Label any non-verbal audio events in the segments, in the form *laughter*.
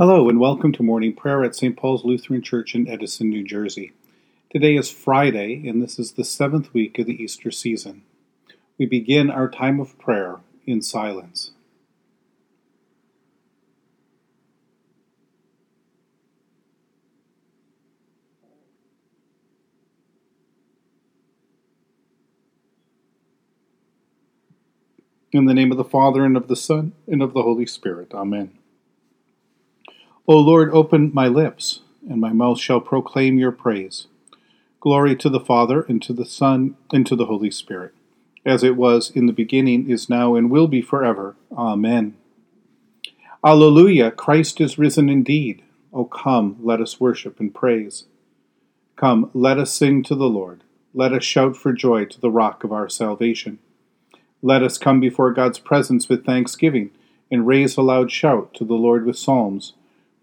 Hello, and welcome to morning prayer at St. Paul's Lutheran Church in Edison, New Jersey. Today is Friday, and this is the seventh week of the Easter season. We begin our time of prayer in silence. In the name of the Father, and of the Son, and of the Holy Spirit. Amen. O Lord, open my lips, and my mouth shall proclaim your praise. Glory to the Father, and to the Son, and to the Holy Spirit, as it was in the beginning, is now, and will be forever. Amen. Alleluia, Christ is risen indeed. O come, let us worship and praise. Come, let us sing to the Lord. Let us shout for joy to the rock of our salvation. Let us come before God's presence with thanksgiving, and raise a loud shout to the Lord with psalms.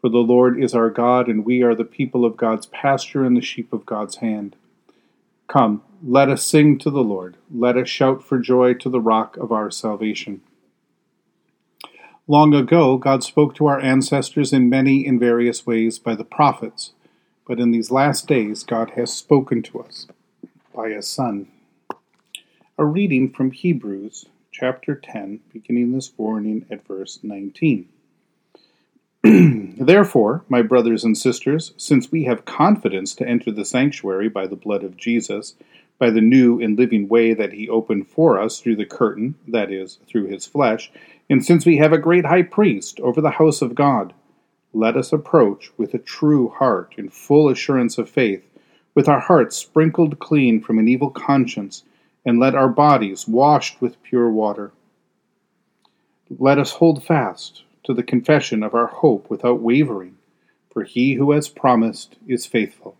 For the Lord is our God, and we are the people of God's pasture and the sheep of God's hand. Come, let us sing to the Lord. Let us shout for joy to the rock of our salvation. Long ago, God spoke to our ancestors in many and various ways by the prophets, but in these last days, God has spoken to us by His Son. A reading from Hebrews chapter 10, beginning this morning at verse 19. *clears throat* Therefore, my brothers and sisters, since we have confidence to enter the sanctuary by the blood of Jesus, by the new and living way that he opened for us through the curtain, that is, through his flesh, and since we have a great high priest over the house of God, let us approach with a true heart in full assurance of faith, with our hearts sprinkled clean from an evil conscience and let our bodies washed with pure water. Let us hold fast to the confession of our hope without wavering, for he who has promised is faithful.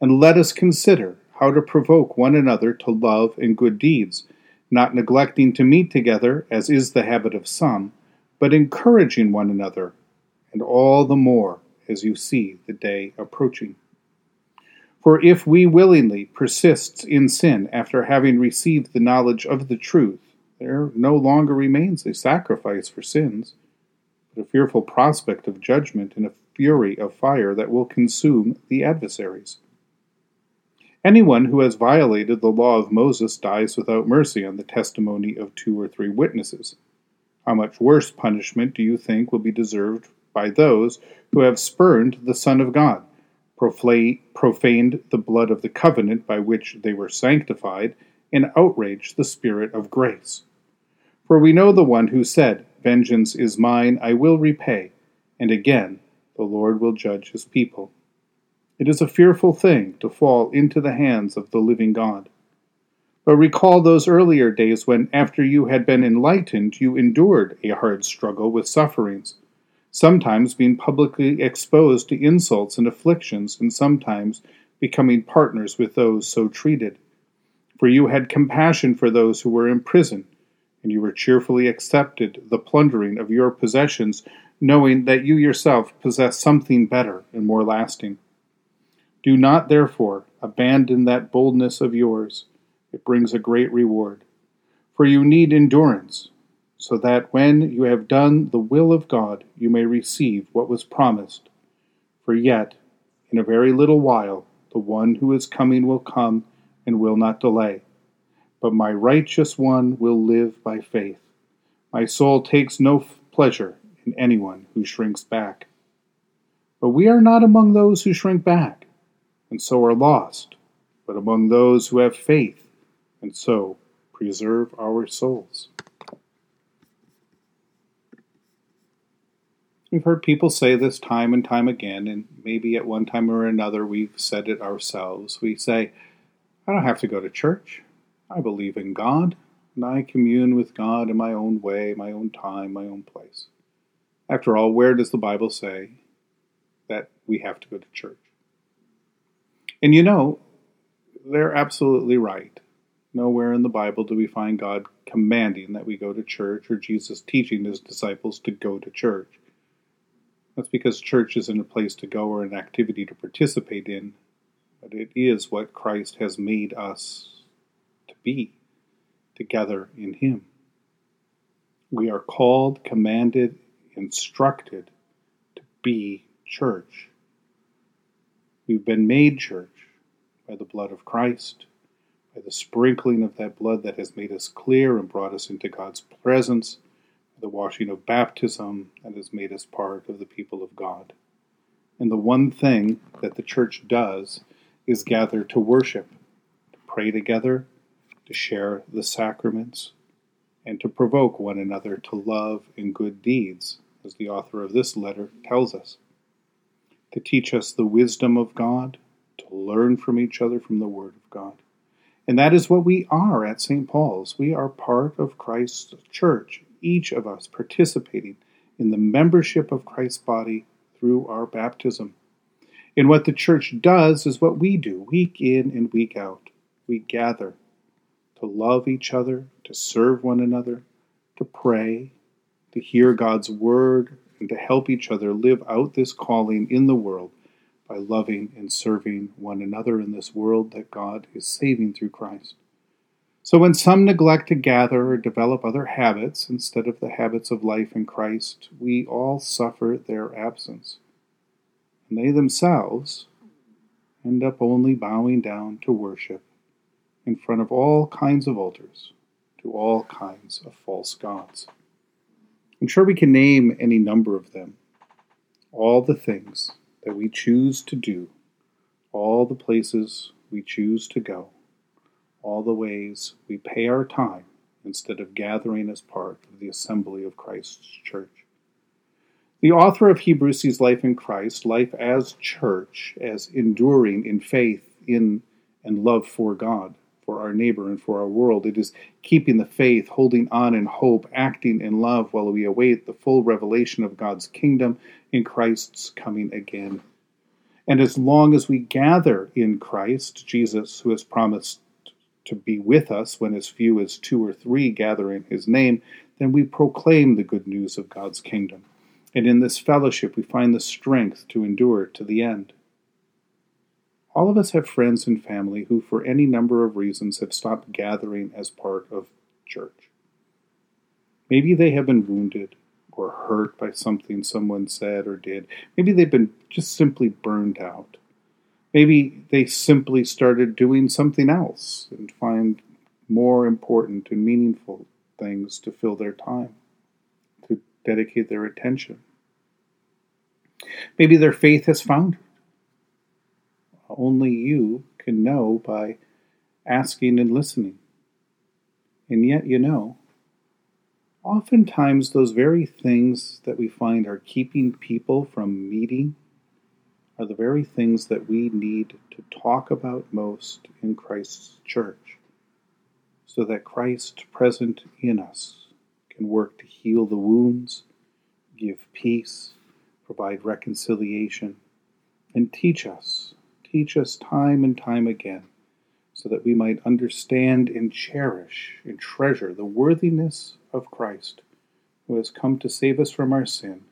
And let us consider how to provoke one another to love and good deeds, not neglecting to meet together, as is the habit of some, but encouraging one another, and all the more as you see the day approaching. For if we willingly persist in sin after having received the knowledge of the truth, there no longer remains a sacrifice for sins, a fearful prospect of judgment and a fury of fire that will consume the adversaries. Anyone who has violated the law of Moses dies without mercy on the testimony of two or three witnesses. How much worse punishment do you think will be deserved by those who have spurned the Son of God? profaned the blood of the covenant by which they were sanctified, and outraged the Spirit of grace. For we know the one who said, Vengeance is mine, I will repay, and again the Lord will judge his people. It is a fearful thing to fall into the hands of the living God. But recall those earlier days when, after you had been enlightened, you endured a hard struggle with sufferings sometimes being publicly exposed to insults and afflictions, and sometimes becoming partners with those so treated. For you had compassion for those who were in prison, and you were cheerfully accepted the plundering of your possessions, knowing that you yourself possess something better and more lasting. Do not, therefore, abandon that boldness of yours. It brings a great reward. For you need endurance so that when you have done the will of God, you may receive what was promised. For yet, in a very little while, the one who is coming will come and will not delay. But my righteous one will live by faith. My soul takes no pleasure in anyone who shrinks back. But we are not among those who shrink back, and so are lost, but among those who have faith, and so preserve our souls. We've heard people say this time and time again, and maybe at one time or another we've said it ourselves. We say, I don't have to go to church. I believe in God, and I commune with God in my own way, my own time, my own place. After all, where does the Bible say that we have to go to church. And you know, they're absolutely right. Nowhere in the Bible do we find God commanding that we go to church or Jesus teaching his disciples to go to church. That's because church isn't a place to go or an activity to participate in, but it is what Christ has made us to be together in Him. We are called, commanded, instructed to be church. We've been made church by the blood of Christ, by the sprinkling of that blood that has made us clear and brought us into God's presence, the washing of baptism that has made us part of the people of God. And the one thing that the church does is gather to worship, to pray together, to share the sacraments, and to provoke one another to love and good deeds, as the author of this letter tells us, to teach us the wisdom of God, to learn from each other from the Word of God. And that is what we are at St. Paul's. We are part of Christ's church, each of us participating in the membership of Christ's body through our baptism. And what the church does is what we do week in and week out. We gather to love each other, to serve one another, to pray, to hear God's word, and to help each other live out this calling in the world by loving and serving one another in this world that God is saving through Christ. So, when some neglect to gather or develop other habits instead of the habits of life in Christ, we all suffer their absence. And they themselves end up only bowing down to worship in front of all kinds of altars to all kinds of false gods. I'm sure we can name any number of them. All the things that we choose to do, all the places we choose to go, all the ways we pay our time instead of gathering as part of the assembly of Christ's church. The author of Hebrews sees life in Christ, life as church, as enduring in faith in and love for God for our neighbor and for our world. It is keeping the faith, holding on in hope, acting in love while we await the full revelation of God's kingdom in Christ's coming again. And as long as we gather in Christ, Jesus, who has promised to be with us when as few as two or three gather in his name, then we proclaim the good news of God's kingdom. And in this fellowship, we find the strength to endure to the end. All of us have friends and family who, for any number of reasons, have stopped gathering as part of church. Maybe they have been wounded or hurt by something someone said or did. Maybe they've been just simply burned out. Maybe they simply started doing something else and find more important and meaningful things to fill their time, to dedicate their attention. Maybe their faith has foundered only you can know by asking and listening. And yet, you know, oftentimes those very things that we find are keeping people from meeting are the very things that we need to talk about most in Christ's church, so that Christ present in us can work to heal the wounds, give peace, provide reconciliation, and teach us teach us time and time again, so that we might understand and cherish and treasure the worthiness of Christ, who has come to save us from our sin,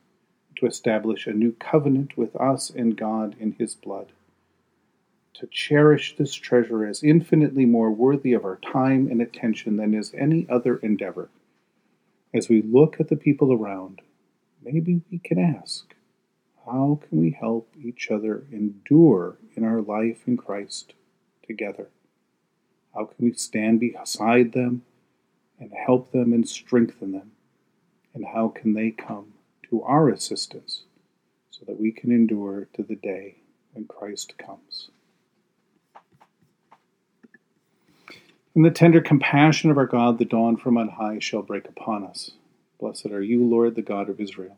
to establish a new covenant with us and God in his blood. To cherish this treasure as infinitely more worthy of our time and attention than is any other endeavor. As we look at the people around, maybe we can ask, how can we help each other endure in our life in Christ together? How can we stand beside them and help them and strengthen them? And how can they come to our assistance so that we can endure to the day when Christ comes? In the tender compassion of our God, the dawn from on high shall break upon us. Blessed are you, Lord, the God of Israel.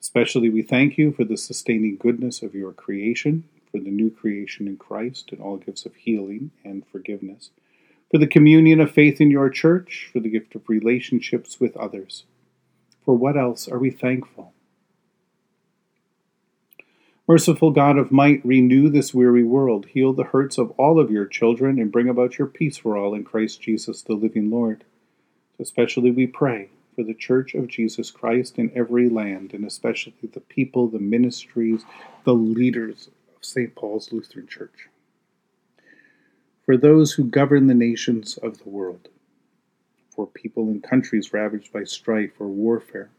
Especially we thank you for the sustaining goodness of your creation, for the new creation in Christ and all gifts of healing and forgiveness, for the communion of faith in your church, for the gift of relationships with others. For what else are we thankful? Merciful God of might, renew this weary world, heal the hurts of all of your children, and bring about your peace for all in Christ Jesus, the living Lord. Especially we pray for the Church of Jesus Christ in every land, and especially the people, the ministries, the leaders of St. Paul's Lutheran Church. For those who govern the nations of the world, for people in countries ravaged by strife or warfare,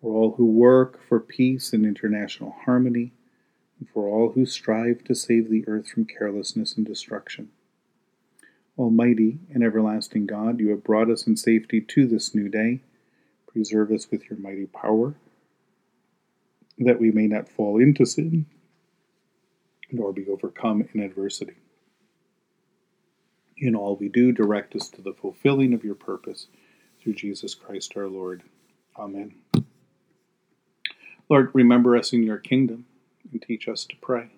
for all who work for peace and international harmony, and for all who strive to save the earth from carelessness and destruction. Almighty and everlasting God, you have brought us in safety to this new day. Preserve us with your mighty power, that we may not fall into sin, nor be overcome in adversity. In all we do, direct us to the fulfilling of your purpose through Jesus Christ our Lord. Amen. Lord, remember us in your kingdom and teach us to pray.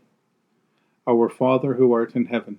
Our Father who art in heaven,